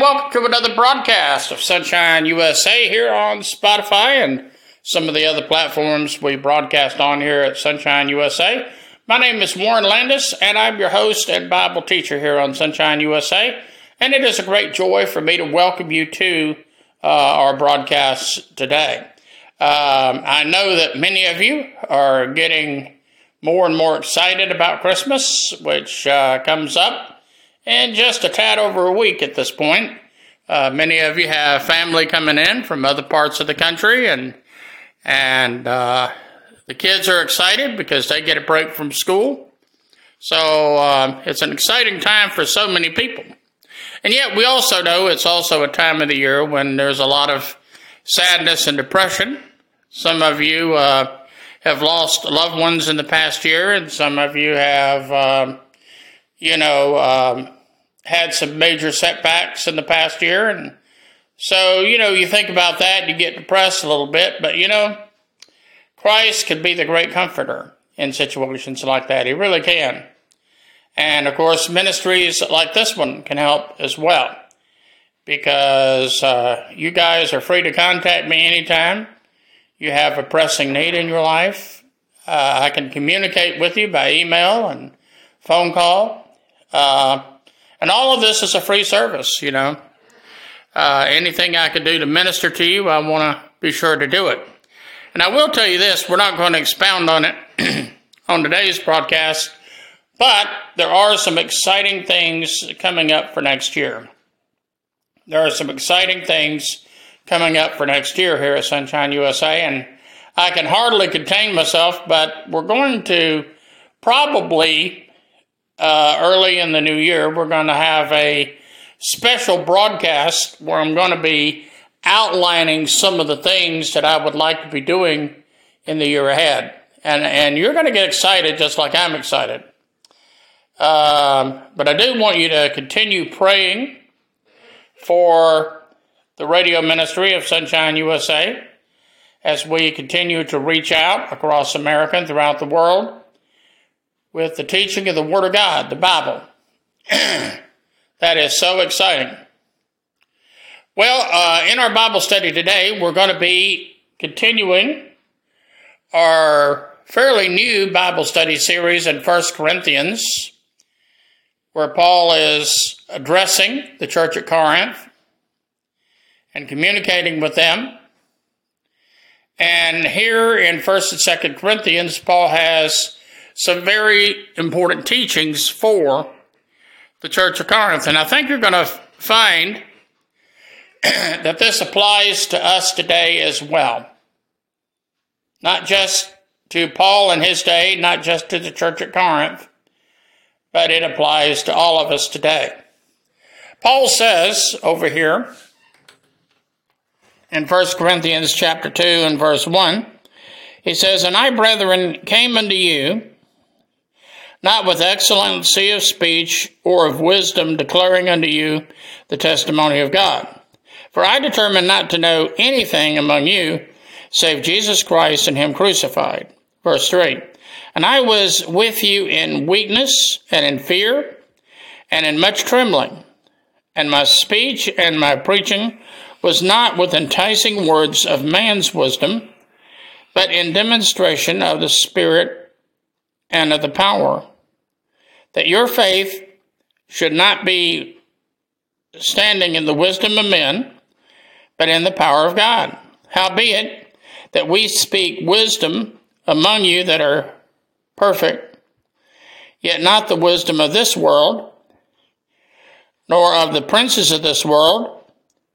welcome to another broadcast of Sonshine USA here on Spotify and some of the other platforms we broadcast on here at Sonshine USA. My name is Warren Landis, and I'm your host and Bible teacher here on Sonshine USA. And it is a great joy for me to welcome you to uh, our broadcast today. Um, I know that many of you are getting more and more excited about Christmas, which uh, comes up in just a tad over a week at this point. Uh, many of you have family coming in from other parts of the country, and and uh, the kids are excited because they get a break from school. So um, it's an exciting time for so many people. And yet, we also know it's also a time of the year when there's a lot of sadness and depression. Some of you uh, have lost loved ones in the past year, and some of you have, um, you know, um, had some major setbacks in the past year. And so, you know, you think about that, and you get depressed a little bit, but, you know, Christ can be the great comforter in situations like that. He really can. And of course, ministries like this one can help as well because uh, you guys are free to contact me anytime you have a pressing need in your life. Uh, I can communicate with you by email and phone call. Uh, and all of this is a free service, you know. Uh, anything I can do to minister to you, I want to be sure to do it. And I will tell you this we're not going to expound on it on today's broadcast but there are some exciting things coming up for next year. There are some exciting things coming up for next year here at Sonshine USA, and I can hardly contain myself, but we're going to probably uh, early in the new year, we're going to have a special broadcast where I'm going to be outlining some of the things that I would like to be doing in the year ahead. And, and you're going to get excited just like I'm excited. Um, but I do want you to continue praying for the radio ministry of Sonshine USA as we continue to reach out across America and throughout the world with the teaching of the Word of God, the Bible. that is so exciting. Well, uh, in our Bible study today, we're going to be continuing our fairly new Bible study series in First Corinthians where Paul is addressing the church at Corinth and communicating with them. And here in 1st and 2nd Corinthians, Paul has some very important teachings for the church of Corinth. And I think you're going to find that this applies to us today as well. Not just to Paul in his day, not just to the church at Corinth, but it applies to all of us today. Paul says over here in 1 Corinthians chapter 2 and verse 1, he says, And I, brethren, came unto you, not with excellency of speech or of wisdom, declaring unto you the testimony of God. For I determined not to know anything among you save Jesus Christ and Him crucified. Verse 3 and I was with you in weakness and in fear and in much trembling. And my speech and my preaching was not with enticing words of man's wisdom, but in demonstration of the Spirit and of the power, that your faith should not be standing in the wisdom of men, but in the power of God. Howbeit, that we speak wisdom among you that are perfect, yet not the wisdom of this world, nor of the princes of this world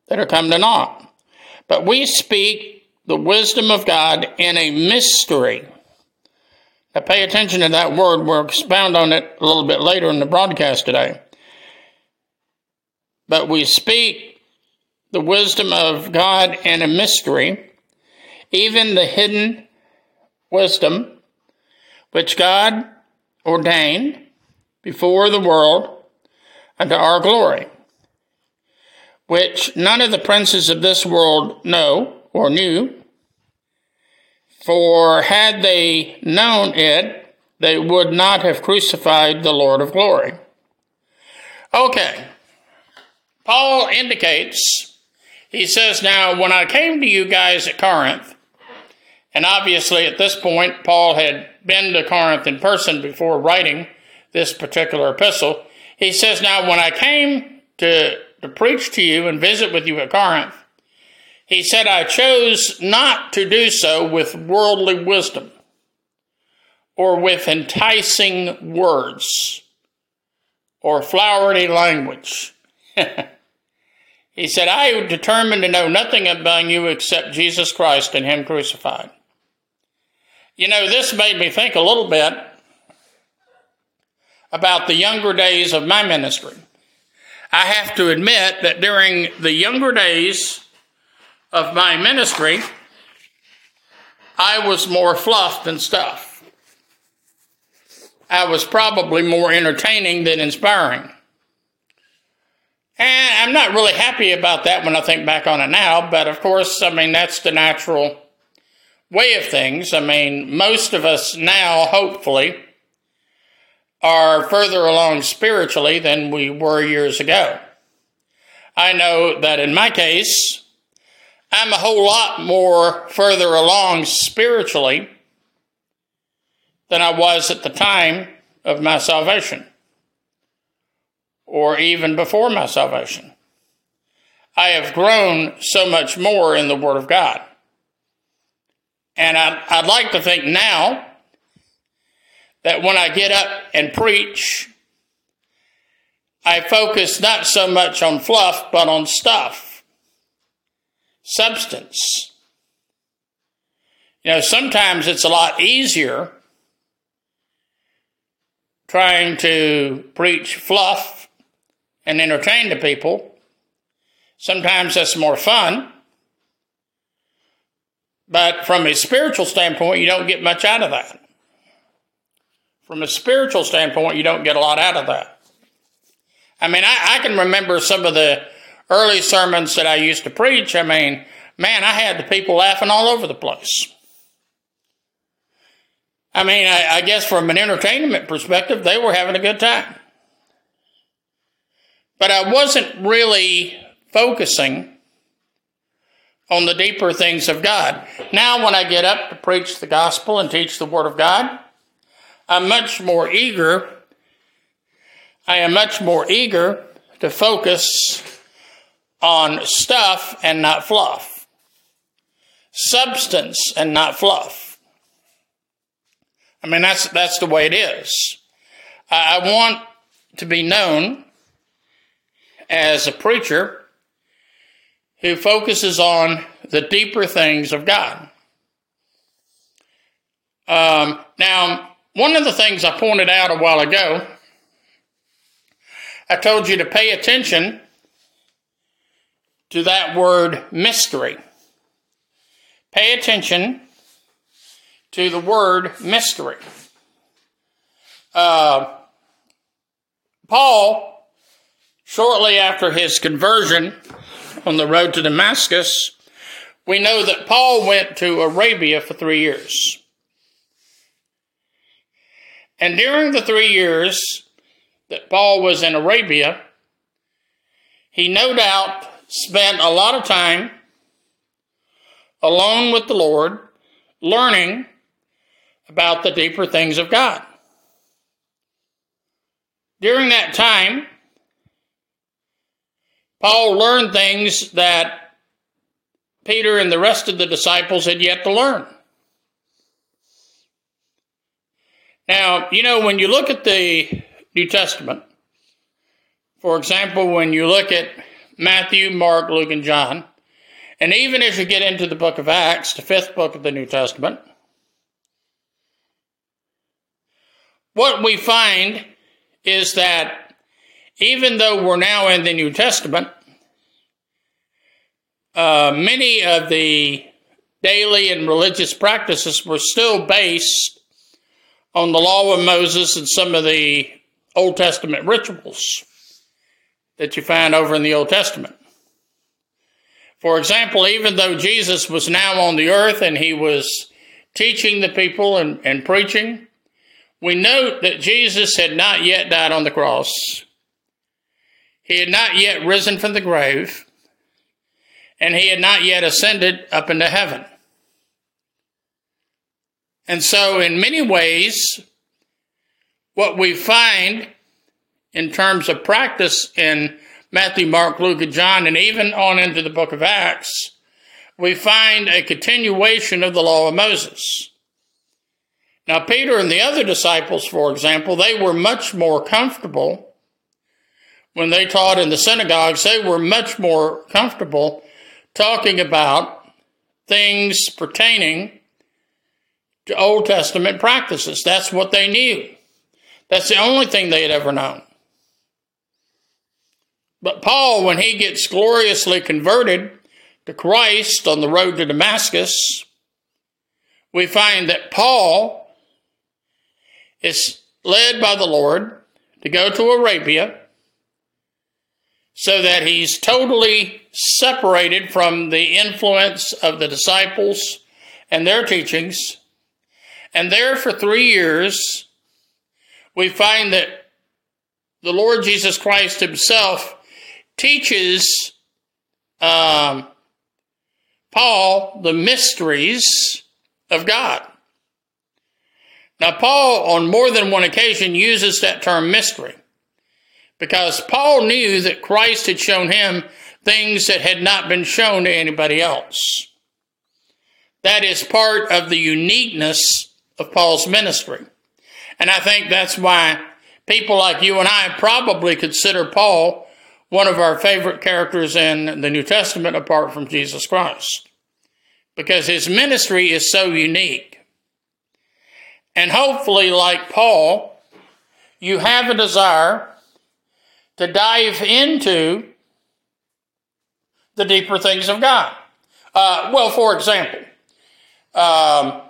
that are come to naught. But we speak the wisdom of God in a mystery. Now pay attention to that word. We'll expound on it a little bit later in the broadcast today. But we speak the wisdom of God in a mystery, even the hidden wisdom which God ordained before the world unto our glory, which none of the princes of this world know or knew. For had they known it, they would not have crucified the Lord of glory. Okay. Paul indicates, he says, Now, when I came to you guys at Corinth, and obviously at this point, Paul had been to Corinth in person before writing this particular epistle. He says, Now, when I came to, to preach to you and visit with you at Corinth, he said, I chose not to do so with worldly wisdom or with enticing words or flowery language. he said, I determined to know nothing about you except Jesus Christ and Him crucified. You know, this made me think a little bit about the younger days of my ministry. I have to admit that during the younger days of my ministry, I was more fluff than stuff. I was probably more entertaining than inspiring. And I'm not really happy about that when I think back on it now, but of course, I mean, that's the natural way of things. I mean, most of us now, hopefully, are further along spiritually than we were years ago. I know that in my case, I'm a whole lot more further along spiritually than I was at the time of my salvation, or even before my salvation. I have grown so much more in the Word of God. And I'd, I'd like to think now that when I get up and preach, I focus not so much on fluff, but on stuff substance. You know, sometimes it's a lot easier trying to preach fluff and entertain the people. Sometimes that's more fun. But from a spiritual standpoint, you don't get much out of that. From a spiritual standpoint, you don't get a lot out of that. I mean, I, I can remember some of the early sermons that I used to preach, I mean, man, I had the people laughing all over the place. I mean, I, I, guess from an entertainment perspective, they were having a good time. But I wasn't really focusing on the deeper things of God. Now, when I get up to preach the gospel and teach the Word of God, I'm much more eager. I am much more eager to focus on stuff and not fluff, substance and not fluff. I mean, that's, that's the way it is. I want to be known as a preacher who focuses on the deeper things of God. Um, now, one of the things I pointed out a while ago, I told you to pay attention to that word mystery. Pay attention to the word mystery. Uh, Paul, shortly after his conversion on the road to Damascus, we know that Paul went to Arabia for three years. And during the three years that Paul was in Arabia, he no doubt spent a lot of time alone with the Lord, learning about the deeper things of God. During that time, Paul learned things that Peter and the rest of the disciples had yet to learn. Now, you know, when you look at the New Testament, for example, when you look at Matthew, Mark, Luke, and John. And even as you get into the book of Acts, the fifth book of the New Testament, what we find is that even though we're now in the New Testament, uh, many of the daily and religious practices were still based on the law of Moses and some of the Old Testament rituals that you find over in the Old Testament. For example, even though Jesus was now on the earth and he was teaching the people and, and preaching, we note that Jesus had not yet died on the cross. He had not yet risen from the grave, and he had not yet ascended up into heaven. And so, in many ways, what we find in terms of practice in Matthew, Mark, Luke, and John, and even on into the book of Acts, we find a continuation of the law of Moses. Now, Peter and the other disciples, for example, they were much more comfortable when they taught in the synagogues, they were much more comfortable talking about things pertaining to Old Testament practices. That's what they knew. That's the only thing they had ever known. But Paul, when he gets gloriously converted to Christ on the road to Damascus, we find that Paul is led by the Lord to go to Arabia so that he's totally separated from the influence of the disciples and their teachings. And there for three years, we find that the Lord Jesus Christ himself teaches um, Paul the mysteries of God. Now, Paul, on more than one occasion, uses that term mystery because Paul knew that Christ had shown him things that had not been shown to anybody else. That is part of the uniqueness of Paul's ministry. And I think that's why people like you and I probably consider Paul one of our favorite characters in the New Testament apart from Jesus Christ. Because his ministry is so unique. And hopefully, like Paul, you have a desire to dive into the deeper things of God. Uh, well, for example, um,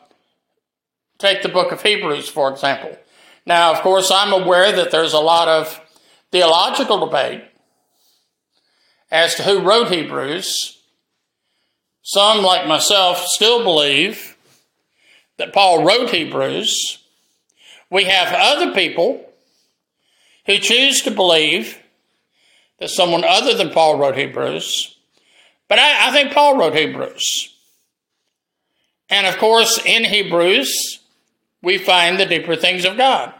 take the book of Hebrews, for example. Now, of course, I'm aware that there's a lot of theological debate as to who wrote Hebrews. Some, like myself, still believe that Paul wrote Hebrews. We have other people who choose to believe that someone other than Paul wrote Hebrews. But I, I think Paul wrote Hebrews. And of course, in Hebrews, we find the deeper things of God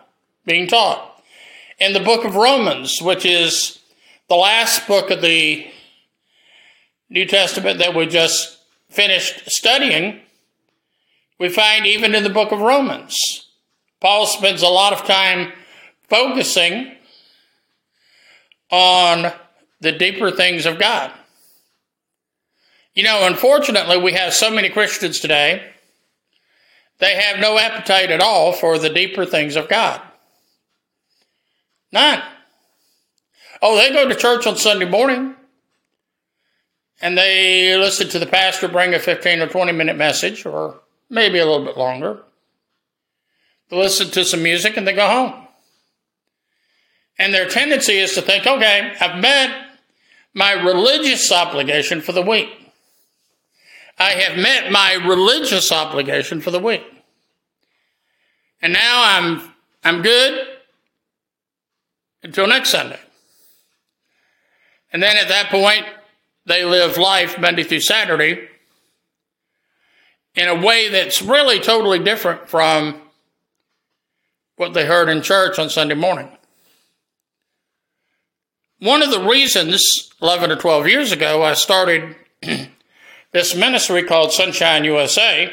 being taught. In the book of Romans, which is the last book of the New Testament that we just finished studying, we find even in the book of Romans, Paul spends a lot of time focusing on the deeper things of God. You know, unfortunately, we have so many Christians today, they have no appetite at all for the deeper things of God. None. Oh, they go to church on Sunday morning and they listen to the pastor bring a 15 or 20 minute message, or maybe a little bit longer. They listen to some music and they go home. And their tendency is to think, okay, I've met my religious obligation for the week. I have met my religious obligation for the week. And now I'm I'm good until next Sunday. And then at that point, they live life Monday through Saturday in a way that's really totally different from what they heard in church on Sunday morning. One of the reasons 11 or 12 years ago I started this ministry called Sonshine USA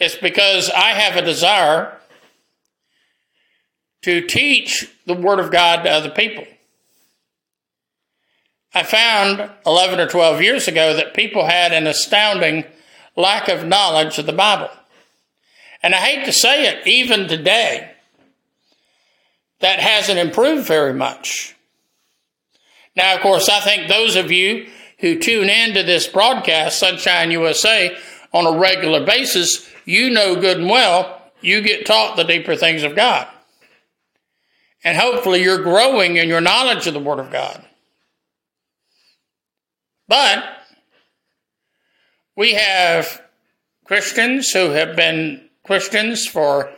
is because I have a desire to teach the Word of God to other people. I found 11 or 12 years ago that people had an astounding lack of knowledge of the Bible. And I hate to say it, even today, that hasn't improved very much. Now, of course, I think those of you who tune in to this broadcast, Sonshine USA, on a regular basis, you know good and well you get taught the deeper things of God. And hopefully you're growing in your knowledge of the Word of God. But we have Christians who have been Christians for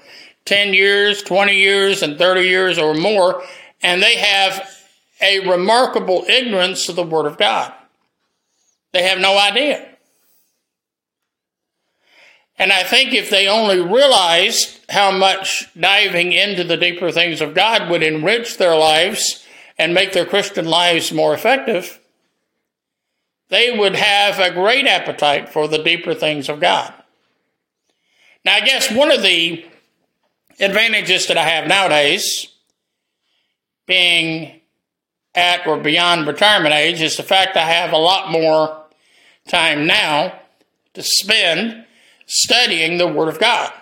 10 years, 20 years, and 30 years or more, and they have a remarkable ignorance of the Word of God. They have no idea. And I think if they only realized how much diving into the deeper things of God would enrich their lives and make their Christian lives more effective, they would have a great appetite for the deeper things of God. Now, I guess one of the advantages that I have nowadays, being at or beyond retirement age, is the fact I have a lot more time now to spend studying the Word of God.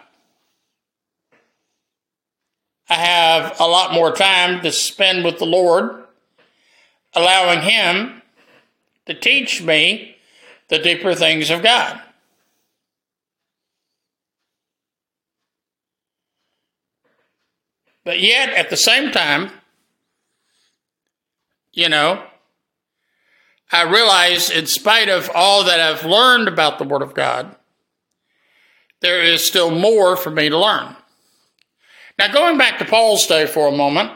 I have a lot more time to spend with the Lord, allowing Him to teach me the deeper things of God. But yet, at the same time, you know, I realize, in spite of all that I've learned about the Word of God, there is still more for me to learn. Now, going back to Paul's day for a moment,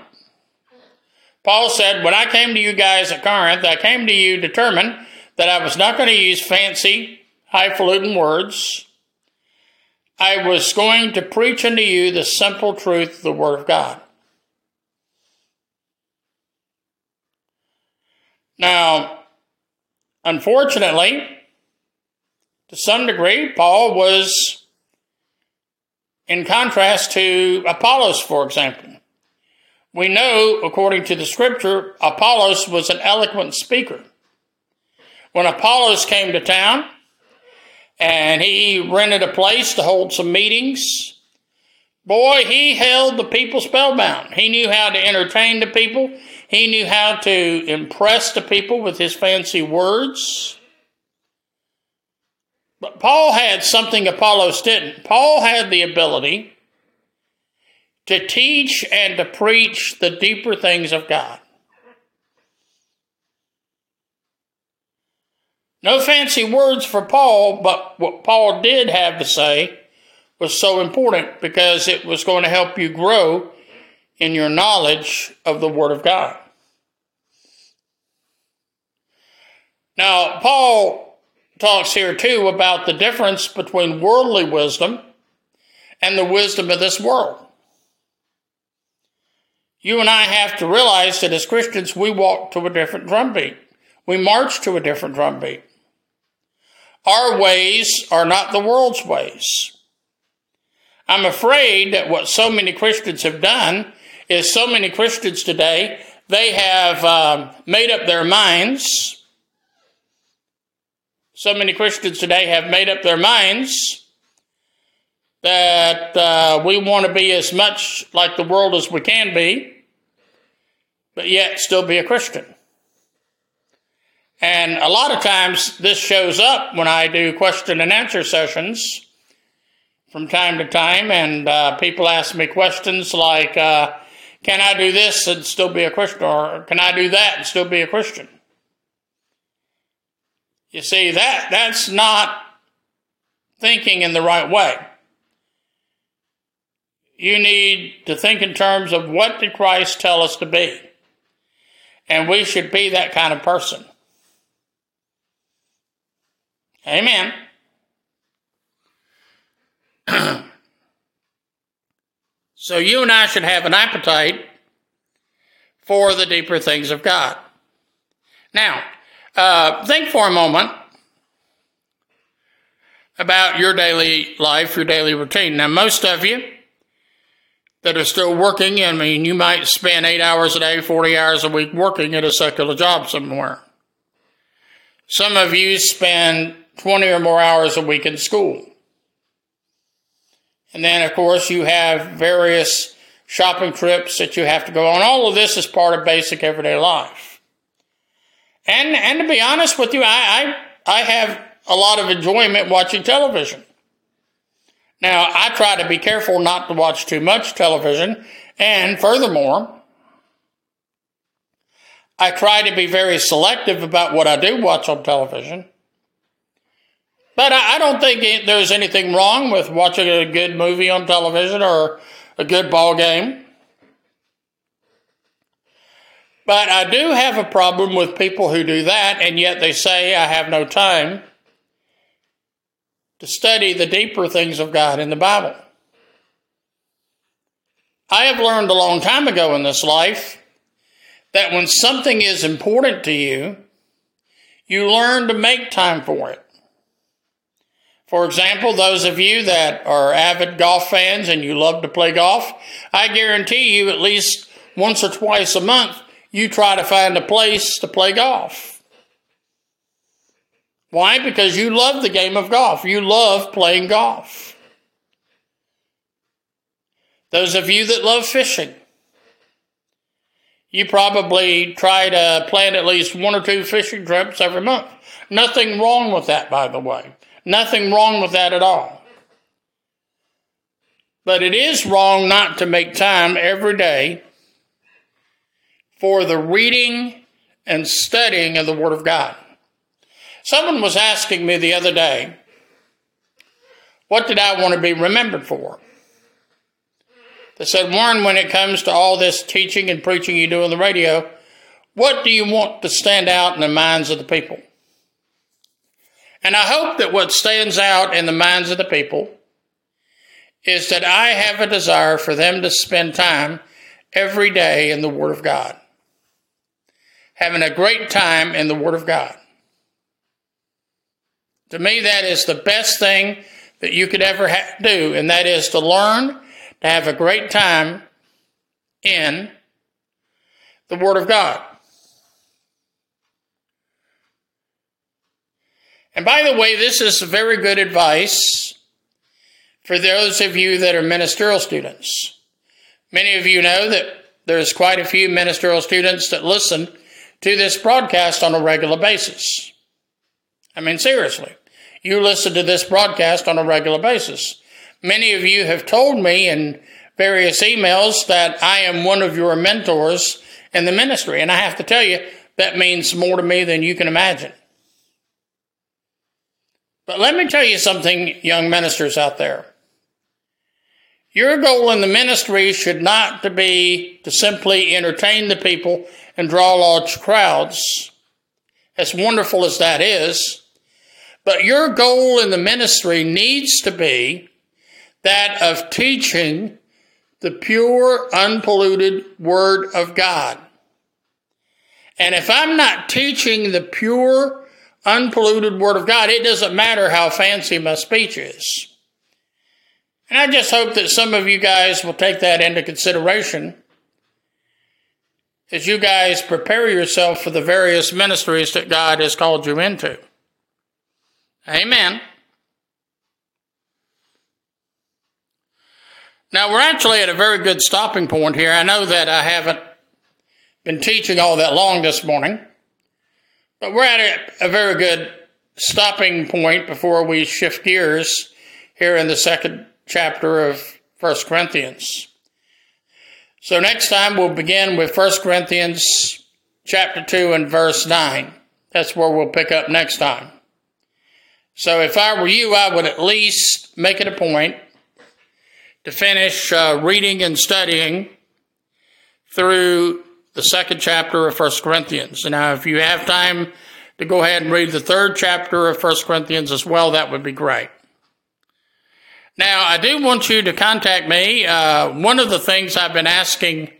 Paul said, When I came to you guys at Corinth, I came to you determined that I was not going to use fancy, highfalutin words. I was going to preach unto you the simple truth of the Word of God. Now, unfortunately, to some degree, Paul was in contrast to Apollos, for example. We know, according to the scripture, Apollos was an eloquent speaker. When Apollos came to town and he rented a place to hold some meetings, boy, he held the people spellbound. He knew how to entertain the people, he knew how to impress the people with his fancy words. But Paul had something Apollos didn't. Paul had the ability to teach and to preach the deeper things of God. No fancy words for Paul, but what Paul did have to say was so important because it was going to help you grow in your knowledge of the Word of God. Now, Paul talks here too about the difference between worldly wisdom and the wisdom of this world. You and I have to realize that as Christians, we walk to a different drumbeat. We march to a different drumbeat. Our ways are not the world's ways. I'm afraid that what so many Christians have done is so many Christians today, they have uh, made up their minds so many Christians today have made up their minds that uh, we want to be as much like the world as we can be, but yet still be a Christian. And a lot of times this shows up when I do question and answer sessions from time to time, and uh, people ask me questions like, uh, Can I do this and still be a Christian? Or can I do that and still be a Christian? You see, that, that's not thinking in the right way. You need to think in terms of what did Christ tell us to be? And we should be that kind of person. Amen. so you and I should have an appetite for the deeper things of God. Now, uh, think for a moment about your daily life, your daily routine. Now, most of you that are still working, I mean, you might spend eight hours a day, 40 hours a week working at a secular job somewhere. Some of you spend 20 or more hours a week in school. And then, of course, you have various shopping trips that you have to go on. All of this is part of basic everyday life. And and to be honest with you, I, I I have a lot of enjoyment watching television. Now, I try to be careful not to watch too much television, and furthermore, I try to be very selective about what I do watch on television. But I, don't think there's anything wrong with watching a good movie on television or a good ball game. But I do have a problem with people who do that, and yet they say, I have no time to study the deeper things of God in the Bible. I have learned a long time ago in this life that when something is important to you, you learn to make time for it. For example, those of you that are avid golf fans and you love to play golf, I guarantee you at least once or twice a month, you try to find a place to play golf. Why? Because you love the game of golf. You love playing golf. Those of you that love fishing, you probably try to plan at least one or two fishing trips every month. Nothing wrong with that, by the way. Nothing wrong with that at all. But it is wrong not to make time every day for the reading and studying of the Word of God. Someone was asking me the other day, what did I want to be remembered for? They said, Warren, when it comes to all this teaching and preaching you do on the radio, what do you want to stand out in the minds of the people? And I hope that what stands out in the minds of the people is that I have a desire for them to spend time every day in the Word of God having a great time in the Word of God. To me, that is the best thing that you could ever ha- do, and that is to learn to have a great time in the Word of God. And by the way, this is very good advice for those of you that are ministerial students. Many of you know that there's quite a few ministerial students that listen to this broadcast on a regular basis. I mean, seriously, you listen to this broadcast on a regular basis. Many of you have told me in various emails that I am one of your mentors in the ministry, and I have to tell you, that means more to me than you can imagine. But let me tell you something, young ministers out there. Your goal in the ministry should not to be to simply entertain the people and draw large crowds, as wonderful as that is. But your goal in the ministry needs to be that of teaching the pure, unpolluted Word of God. And if I'm not teaching the pure, unpolluted Word of God, it doesn't matter how fancy my speech is. And I just hope that some of you guys will take that into consideration as you guys prepare yourself for the various ministries that God has called you into. Amen. Now, we're actually at a very good stopping point here. I know that I haven't been teaching all that long this morning, but we're at a, very good stopping point before we shift gears here in the second chapter of First Corinthians. So next time we'll begin with 1 Corinthians chapter 2 and verse 9. That's where we'll pick up next time. So if I were you, I would at least make it a point to finish uh, reading and studying through the second chapter of 1 Corinthians. Now if you have time to go ahead and read the third chapter of 1 Corinthians as well, that would be great. Now, I do want you to contact me. Uh, one of the things I've been asking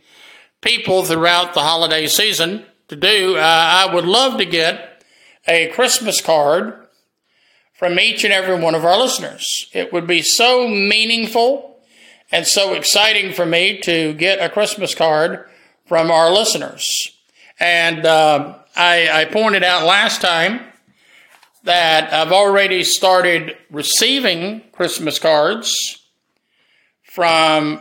people throughout the holiday season to do, uh, I would love to get a Christmas card from each and every one of our listeners. It would be so meaningful and so exciting for me to get a Christmas card from our listeners. And uh, I, I pointed out last time that I've already started receiving Christmas cards from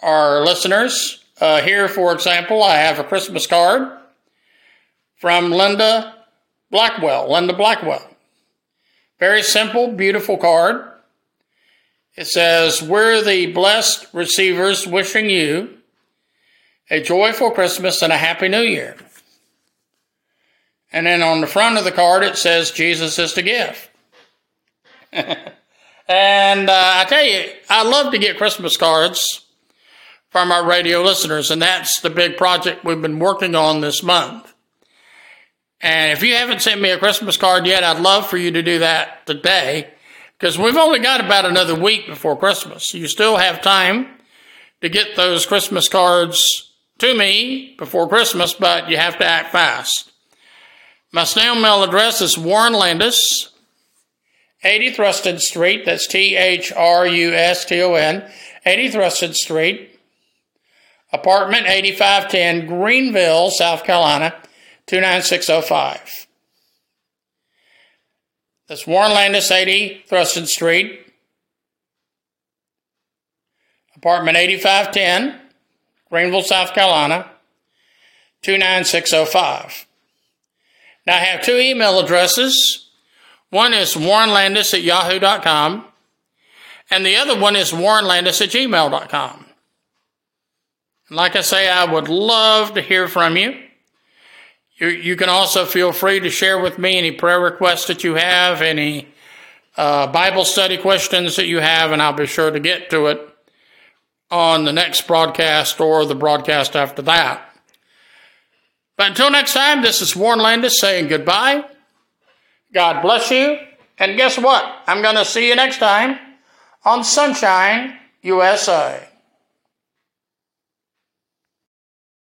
our listeners. Uh, here, for example, I have a Christmas card from Linda Blackwell. Linda Blackwell. Very simple, beautiful card. It says, We're the blessed receivers wishing you a joyful Christmas and a happy new year. And then on the front of the card, it says, Jesus is the gift. and uh, I tell you, I love to get Christmas cards from our radio listeners, and that's the big project we've been working on this month. And if you haven't sent me a Christmas card yet, I'd love for you to do that today because we've only got about another week before Christmas. You still have time to get those Christmas cards to me before Christmas, but you have to act fast. My snail mail address is Warren Landis, 80 Thruston Street. That's T H R U S T O N, 80 Thruston Street, apartment 8510, Greenville, South Carolina, 29605. That's Warren Landis, 80 Thruston Street, apartment 8510, Greenville, South Carolina, 29605. Now I have two email addresses. One is warrenlandis at yahoo.com, and the other one is warrenlandis at gmail.com. Like I say, I would love to hear from you. You, you can also feel free to share with me any prayer requests that you have, any uh, Bible study questions that you have, and I'll be sure to get to it on the next broadcast or the broadcast after that. But until next time, this is Warren Landis saying goodbye. God bless you. And guess what? I'm going to see you next time on Sonshine USA.